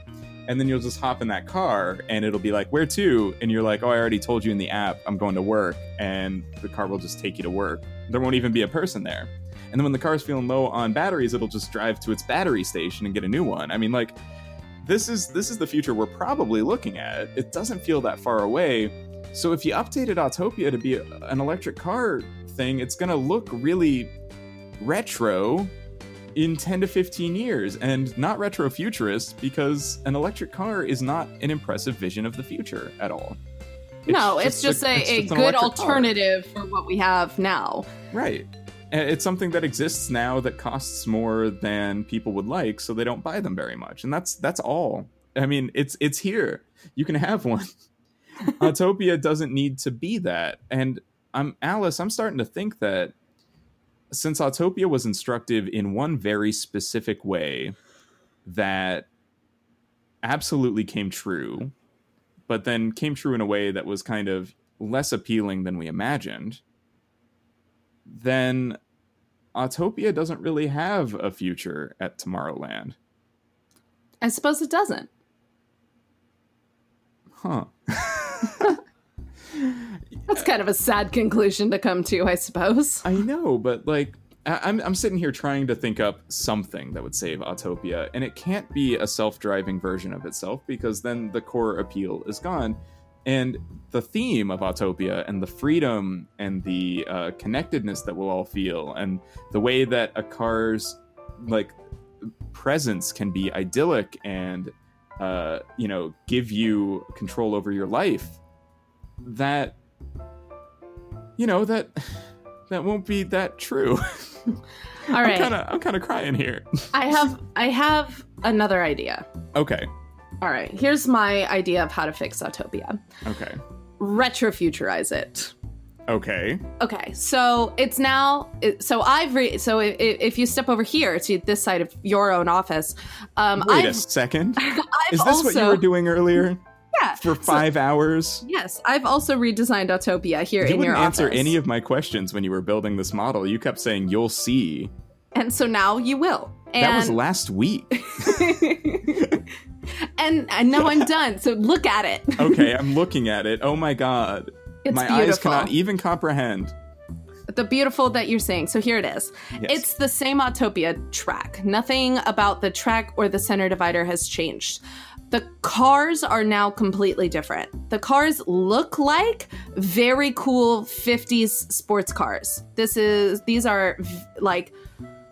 [SPEAKER 1] And then you'll just hop in that car, and it'll be like, "Where to?" And you're like, "Oh, I already told you in the app. I'm going to work." And the car will just take you to work. There won't even be a person there. And then when the car's feeling low on batteries, it'll just drive to its battery station and get a new one. I mean, like, this is this is the future we're probably looking at. It doesn't feel that far away. So if you updated Autopia to be a- an electric car thing, it's gonna look really retro in 10 to 15 years and not retro futurist because an electric car is not an impressive vision of the future at all.
[SPEAKER 2] no, it's just, a,
[SPEAKER 1] it's
[SPEAKER 2] a
[SPEAKER 1] just an
[SPEAKER 2] good
[SPEAKER 1] electric car.
[SPEAKER 2] alternative for what we have now.
[SPEAKER 1] Right. It's something that exists now that costs more than people would like, so they don't buy them very much. And that's that's all. I mean, it's it's here. You can have one. Autopia doesn't need to be that. And I'm Alice, I'm starting to think that since Autopia was instructive in one very specific way that absolutely came true, but then came true in a way that was kind of less appealing than we imagined then Autopia doesn't really have a future at Tomorrowland.
[SPEAKER 2] I suppose it doesn't.
[SPEAKER 1] Huh.
[SPEAKER 2] That's kind of a sad conclusion to come to, I suppose.
[SPEAKER 1] I know, but like I- I'm I'm sitting here trying to think up something that would save Autopia, and it can't be a self-driving version of itself because then the core appeal is gone. And the theme of Autopia and the freedom and the uh, connectedness that we'll all feel, and the way that a car's like presence can be idyllic and uh, you know give you control over your life, that you know that that won't be that true.
[SPEAKER 2] All right.
[SPEAKER 1] I'm kind of I'm kind of crying here.
[SPEAKER 2] I have I have another idea.
[SPEAKER 1] okay.
[SPEAKER 2] All right. Here's my idea of how to fix Autopia.
[SPEAKER 1] Okay.
[SPEAKER 2] Retrofuturize it.
[SPEAKER 1] Okay.
[SPEAKER 2] Okay, so it's now. So I've re- so if, if you step over here to this side of your own office, um,
[SPEAKER 1] Wait a
[SPEAKER 2] I've,
[SPEAKER 1] second.
[SPEAKER 2] I've
[SPEAKER 1] Is this
[SPEAKER 2] also
[SPEAKER 1] what you were doing earlier
[SPEAKER 2] yeah
[SPEAKER 1] for
[SPEAKER 2] so-
[SPEAKER 1] five hours?
[SPEAKER 2] yes, I've also redesigned Autopia here
[SPEAKER 1] You
[SPEAKER 2] in your
[SPEAKER 1] wouldn't answer any of my questions when you were building this model. You kept saying you'll see.
[SPEAKER 2] and so now you will. And,
[SPEAKER 1] That was last week.
[SPEAKER 2] and and now I'm done. So look at it.
[SPEAKER 1] Okay, I'm looking at it. Oh my god.
[SPEAKER 2] It's
[SPEAKER 1] my
[SPEAKER 2] beautiful.
[SPEAKER 1] eyes cannot even comprehend.
[SPEAKER 2] the beautiful that you're saying. So here it is.
[SPEAKER 1] Yes.
[SPEAKER 2] It's the same Autopia track. Nothing about the track or the center divider has changed. The cars are now completely different. The cars look like very cool 50s sports cars. This is these are v- like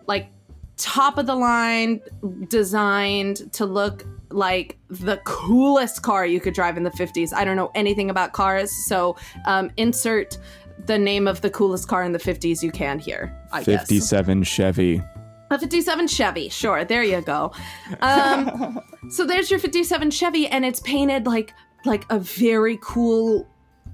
[SPEAKER 2] like top of the line designed to look like the coolest car you could drive in the 50s. I don't know anything about cars, so um, insert the name of the coolest car in the 50s you can here. I guess.
[SPEAKER 1] 57 Chevy.
[SPEAKER 2] A 57 Chevy. Sure, there you go. Um, so there's your 57 Chevy, and it's painted like like a very cool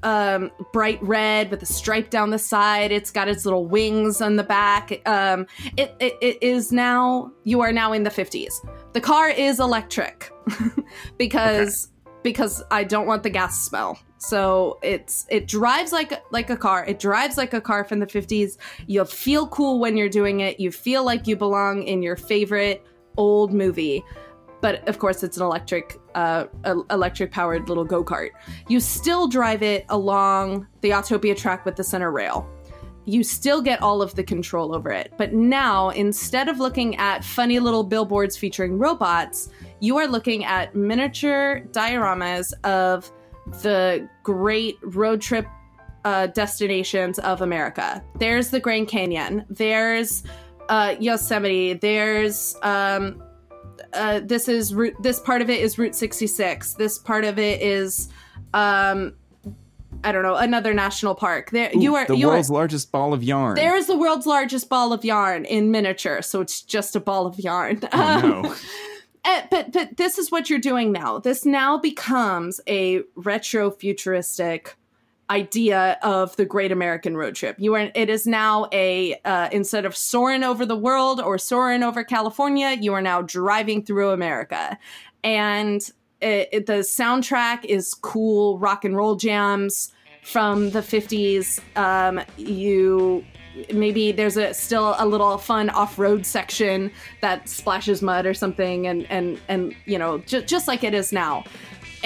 [SPEAKER 2] um bright red with a stripe down the side it's got its little wings on the back um it, it, it is now you are now in the 50s the car is electric because because I don't want the gas smell. So it's it drives like like a car. It drives like a car from the 50s. You'll feel cool when you're doing it. You feel like you belong in your favorite old movie. But of course, it's an electric, uh, electric powered little go kart. You still drive it along the Autopia track with the center rail you still get all of the control over it. But now, instead of looking at funny little billboards featuring robots, you are looking at miniature dioramas of the great road trip uh, destinations of America. There's the Grand Canyon. There's uh, Yosemite. There's um, uh, this is route. This part of it is Route 66. This part of it is um, I don't know, another national park. There
[SPEAKER 1] Ooh,
[SPEAKER 2] you are
[SPEAKER 1] the
[SPEAKER 2] you
[SPEAKER 1] world's
[SPEAKER 2] are,
[SPEAKER 1] largest ball of yarn.
[SPEAKER 2] There is the world's largest ball of yarn in miniature, so it's just a ball of yarn.
[SPEAKER 1] Oh, no.
[SPEAKER 2] Um, eh, but but this is what you're doing now. This now becomes a retro futuristic idea of the Great American Road Trip. You are it is now a uh, instead of soaring over the world or soaring over California, you are now driving through America, and it, it, the soundtrack is cool rock and roll jams from the 50s. Um, you maybe there's a still a little fun off-road section that splashes mud or something and and and you know ju- just like it is now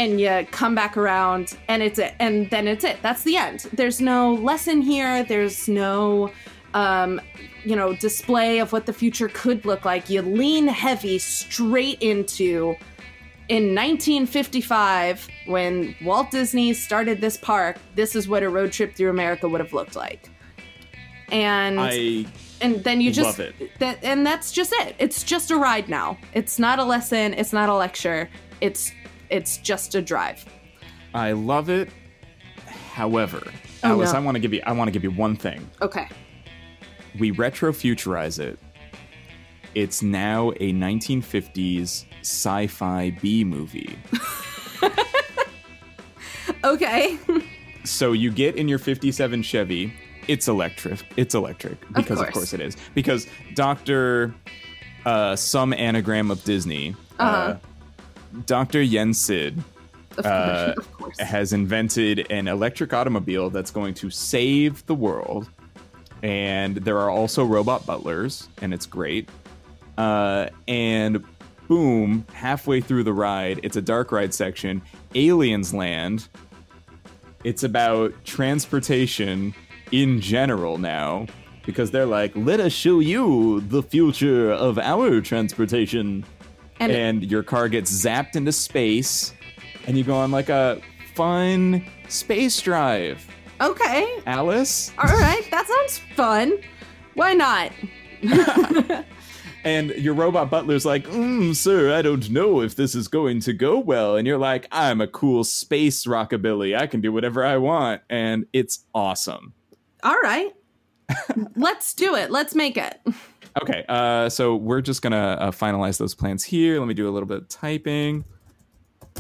[SPEAKER 2] and you come back around and it's it and then it's it that's the end there's no lesson here there's no um you know display of what the future could look like you lean heavy straight into in 1955, when Walt Disney started this park, this is what a road trip through America would have looked like. And
[SPEAKER 1] I
[SPEAKER 2] and then you just
[SPEAKER 1] love it.
[SPEAKER 2] that and that's just it. It's just a ride now. It's not a lesson, it's not a lecture. It's it's just a drive.
[SPEAKER 1] I love it. However,
[SPEAKER 2] Oh,
[SPEAKER 1] Alice,
[SPEAKER 2] no.
[SPEAKER 1] I want to give you I want to give you one thing.
[SPEAKER 2] Okay.
[SPEAKER 1] We retrofuturize it. It's now a 1950s sci-fi B movie.
[SPEAKER 2] Okay.
[SPEAKER 1] so you get in your 57 Chevy, it's electric. It's electric because of
[SPEAKER 2] course.
[SPEAKER 1] course, it is. Because Dr. Uh, some anagram of Disney, uh
[SPEAKER 2] Uh-huh.
[SPEAKER 1] Dr. Yensid Uh, has invented an electric automobile that's going to save the world. And there are also robot butlers, and it's great. Uh, and boom, halfway through the ride, it's a dark ride section. Aliens land. It's about transportation in general now because they're like, let us show you the future of our transportation
[SPEAKER 2] And-
[SPEAKER 1] and your car gets zapped into space and you go on like a fun space drive.
[SPEAKER 2] Okay.
[SPEAKER 1] Alice?
[SPEAKER 2] All right. That sounds fun. Why not?
[SPEAKER 1] And your robot butler's like, mm, sir, I don't know if this is going to go well. And you're like, I'm a cool space rockabilly. I can do whatever I want. And it's awesome.
[SPEAKER 2] All right. Let's do it. Let's make it.
[SPEAKER 1] Okay, uh, so we're just gonna uh, finalize those plans here. Let me do a little bit of typing.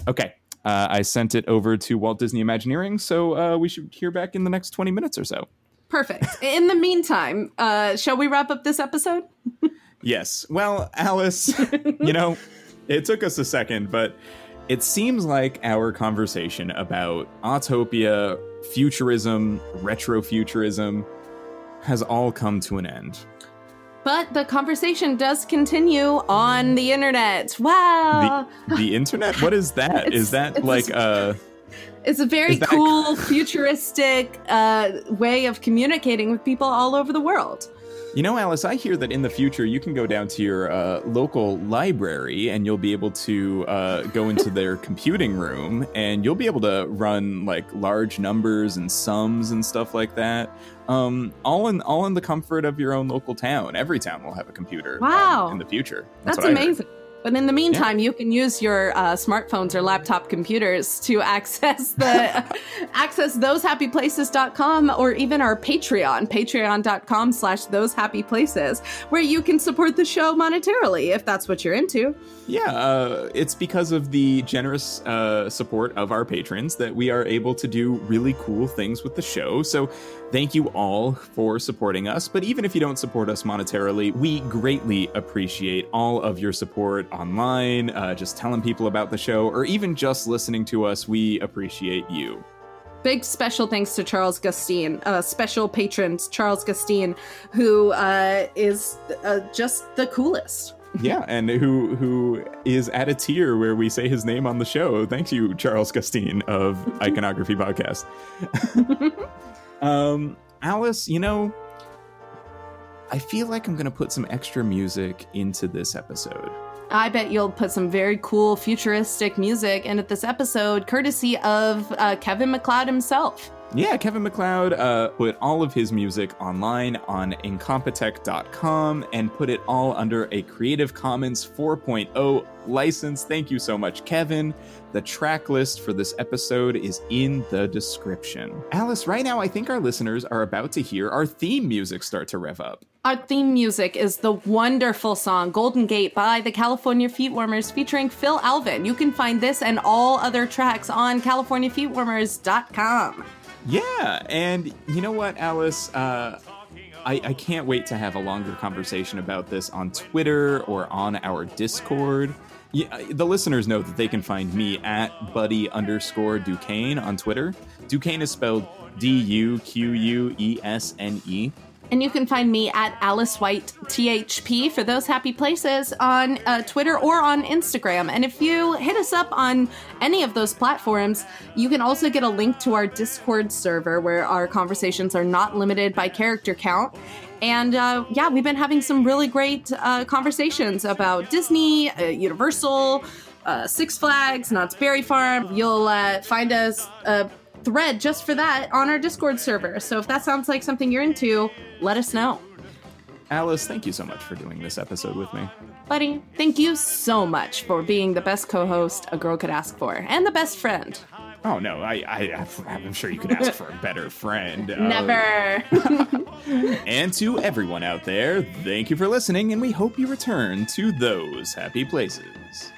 [SPEAKER 1] Okay, uh, I sent it over to Walt Disney Imagineering, so uh, we should hear back in the next 20 minutes or so.
[SPEAKER 2] Perfect. In the meantime, uh, shall we wrap up this episode?
[SPEAKER 1] Yes. Well, Alice, you know, it took us a second, but it seems like our conversation about Autopia, futurism, retrofuturism has all come to an end.
[SPEAKER 2] But the conversation does continue on the internet. Wow.
[SPEAKER 1] The, the internet? What is that? is that like
[SPEAKER 2] a-
[SPEAKER 1] uh
[SPEAKER 2] it's a very cool, futuristic uh, way of communicating with people all over the world.
[SPEAKER 1] You know, Alice, I hear that in the future you can go down to your uh, local library and you'll be able to uh, go into their computing room and you'll be able to run like large numbers and sums and stuff like that. Um, all in all in the comfort of your own local town. Every town will have a computer. um,
[SPEAKER 2] Wow.
[SPEAKER 1] in the future.
[SPEAKER 2] That's,
[SPEAKER 1] heard.
[SPEAKER 2] amazing. But in the meantime, you can use your uh, smartphones or laptop computers to access the access thosehappyplaces.com or even our Patreon, patreon.com slash thosehappyplaces, where you can support the show monetarily if that's what you're into.
[SPEAKER 1] Yeah, uh, it's because of the generous uh, support of our patrons that we are able to do really cool things with the show. So, thank you all for supporting us. But even if you don't support us monetarily, we greatly appreciate all of your support online, uh, just telling people about the show, or even just listening to us. We appreciate you.
[SPEAKER 2] Big special thanks to Charles Gustine, uh, special patrons Charles Gustine, who uh, is uh, just the coolest.
[SPEAKER 1] yeah, and who who is at a tier where we say his name on the show. Thank you, Charles Gustine of Iconography Podcast. um, Alice, you know, I feel like I'm gonna put some extra music into this episode.
[SPEAKER 2] I bet you'll put some very cool futuristic music into this episode, courtesy of uh, Kevin MacLeod himself.
[SPEAKER 1] Yeah, Kevin MacLeod uh, put all of his music online on incompetech.com and put it all under a Creative Commons 4.0 license. Thank you so much, Kevin. The track list for this episode is in the description. Alice, right now, I think our listeners are about to hear our theme music start to rev up.
[SPEAKER 2] Our theme music is the wonderful song Golden Gate by the California Feetwarmers featuring Phil Alvin. You can find this and all other tracks on CaliforniaFeetwarmers.com.
[SPEAKER 1] Yeah, and you know what, Alice? Uh, I, I can't wait to have a longer conversation about this on Twitter or on our Discord. Yeah, the listeners know that they can find me at buddy underscore Duquesne on Twitter. Duquesne is spelled D U Q U E S N E.
[SPEAKER 2] And you can find me at Alice White THP for those happy places on uh, Twitter or on Instagram. And if you hit us up on any of those platforms, you can also get a link to our Discord server where our conversations are not limited by character count. And uh, yeah, we've been having some really great uh, conversations about Disney, uh, Universal, uh, Six Flags, Knott's Berry Farm. You'll uh, find us a thread just for that on our Discord server. So if that sounds like something you're into, let us know.
[SPEAKER 1] Alice, thank you so much for doing this episode with me.
[SPEAKER 2] Buddy, thank you so much for being the best co host a girl could ask for and the best friend.
[SPEAKER 1] Oh no, I, I I'm sure you could ask for a better friend. Uh,
[SPEAKER 2] Never.
[SPEAKER 1] and to everyone out there, thank you for listening, and we hope you return to those happy places.